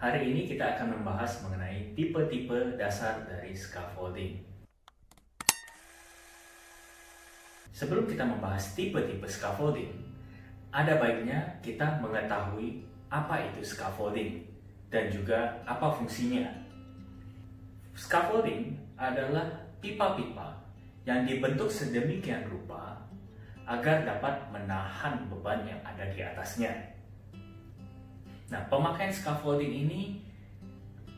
Hari ini kita akan membahas mengenai tipe-tipe dasar dari scaffolding. Sebelum kita membahas tipe-tipe scaffolding, ada baiknya kita mengetahui apa itu scaffolding dan juga apa fungsinya. Scaffolding adalah pipa-pipa yang dibentuk sedemikian rupa agar dapat menahan beban yang ada di atasnya. Nah, pemakaian scaffolding ini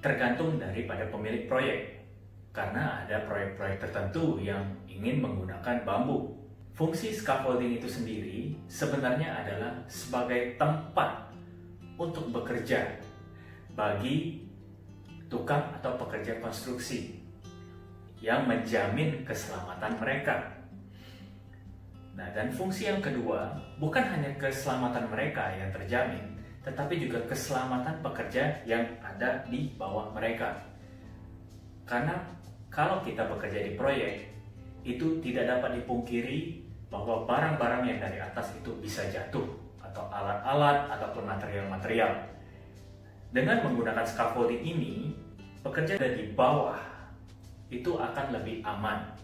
tergantung daripada pemilik proyek, karena ada proyek-proyek tertentu yang ingin menggunakan bambu. Fungsi scaffolding itu sendiri sebenarnya adalah sebagai tempat untuk bekerja bagi tukang atau pekerja konstruksi yang menjamin keselamatan mereka. Nah, dan fungsi yang kedua bukan hanya keselamatan mereka yang terjamin, tetapi juga keselamatan pekerja yang ada di bawah mereka. Karena kalau kita bekerja di proyek, itu tidak dapat dipungkiri bahwa barang-barang yang dari atas itu bisa jatuh, atau alat-alat, ataupun material-material. Dengan menggunakan scaffolding ini, pekerja dari bawah itu akan lebih aman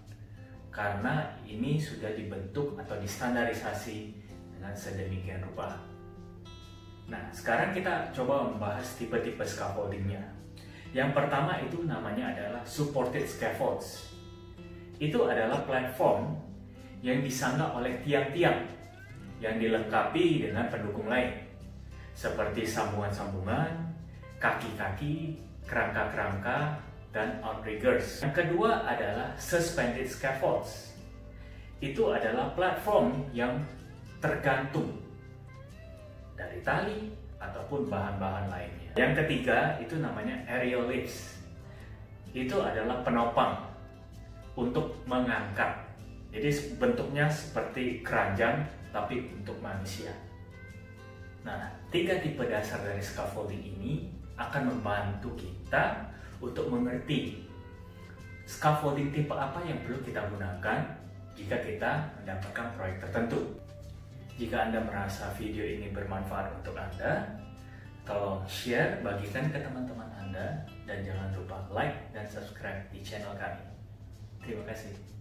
karena ini sudah dibentuk atau distandarisasi dengan sedemikian rupa. Nah, sekarang kita coba membahas tipe-tipe scaffoldingnya. Yang pertama itu namanya adalah supported scaffolds. Itu adalah platform yang disangga oleh tiang-tiang yang dilengkapi dengan pendukung lain seperti sambungan-sambungan, kaki-kaki, kerangka-kerangka, dan outriggers. Yang kedua adalah suspended scaffolds. Itu adalah platform yang tergantung dari tali ataupun bahan-bahan lainnya. Yang ketiga itu namanya aerial lifts. Itu adalah penopang untuk mengangkat. Jadi bentuknya seperti keranjang tapi untuk manusia. Nah, tiga tipe dasar dari scaffolding ini akan membantu kita untuk mengerti scaffolding tipe apa yang perlu kita gunakan jika kita mendapatkan proyek tertentu. Jika Anda merasa video ini bermanfaat untuk Anda, tolong share, bagikan ke teman-teman Anda, dan jangan lupa like dan subscribe di channel kami. Terima kasih.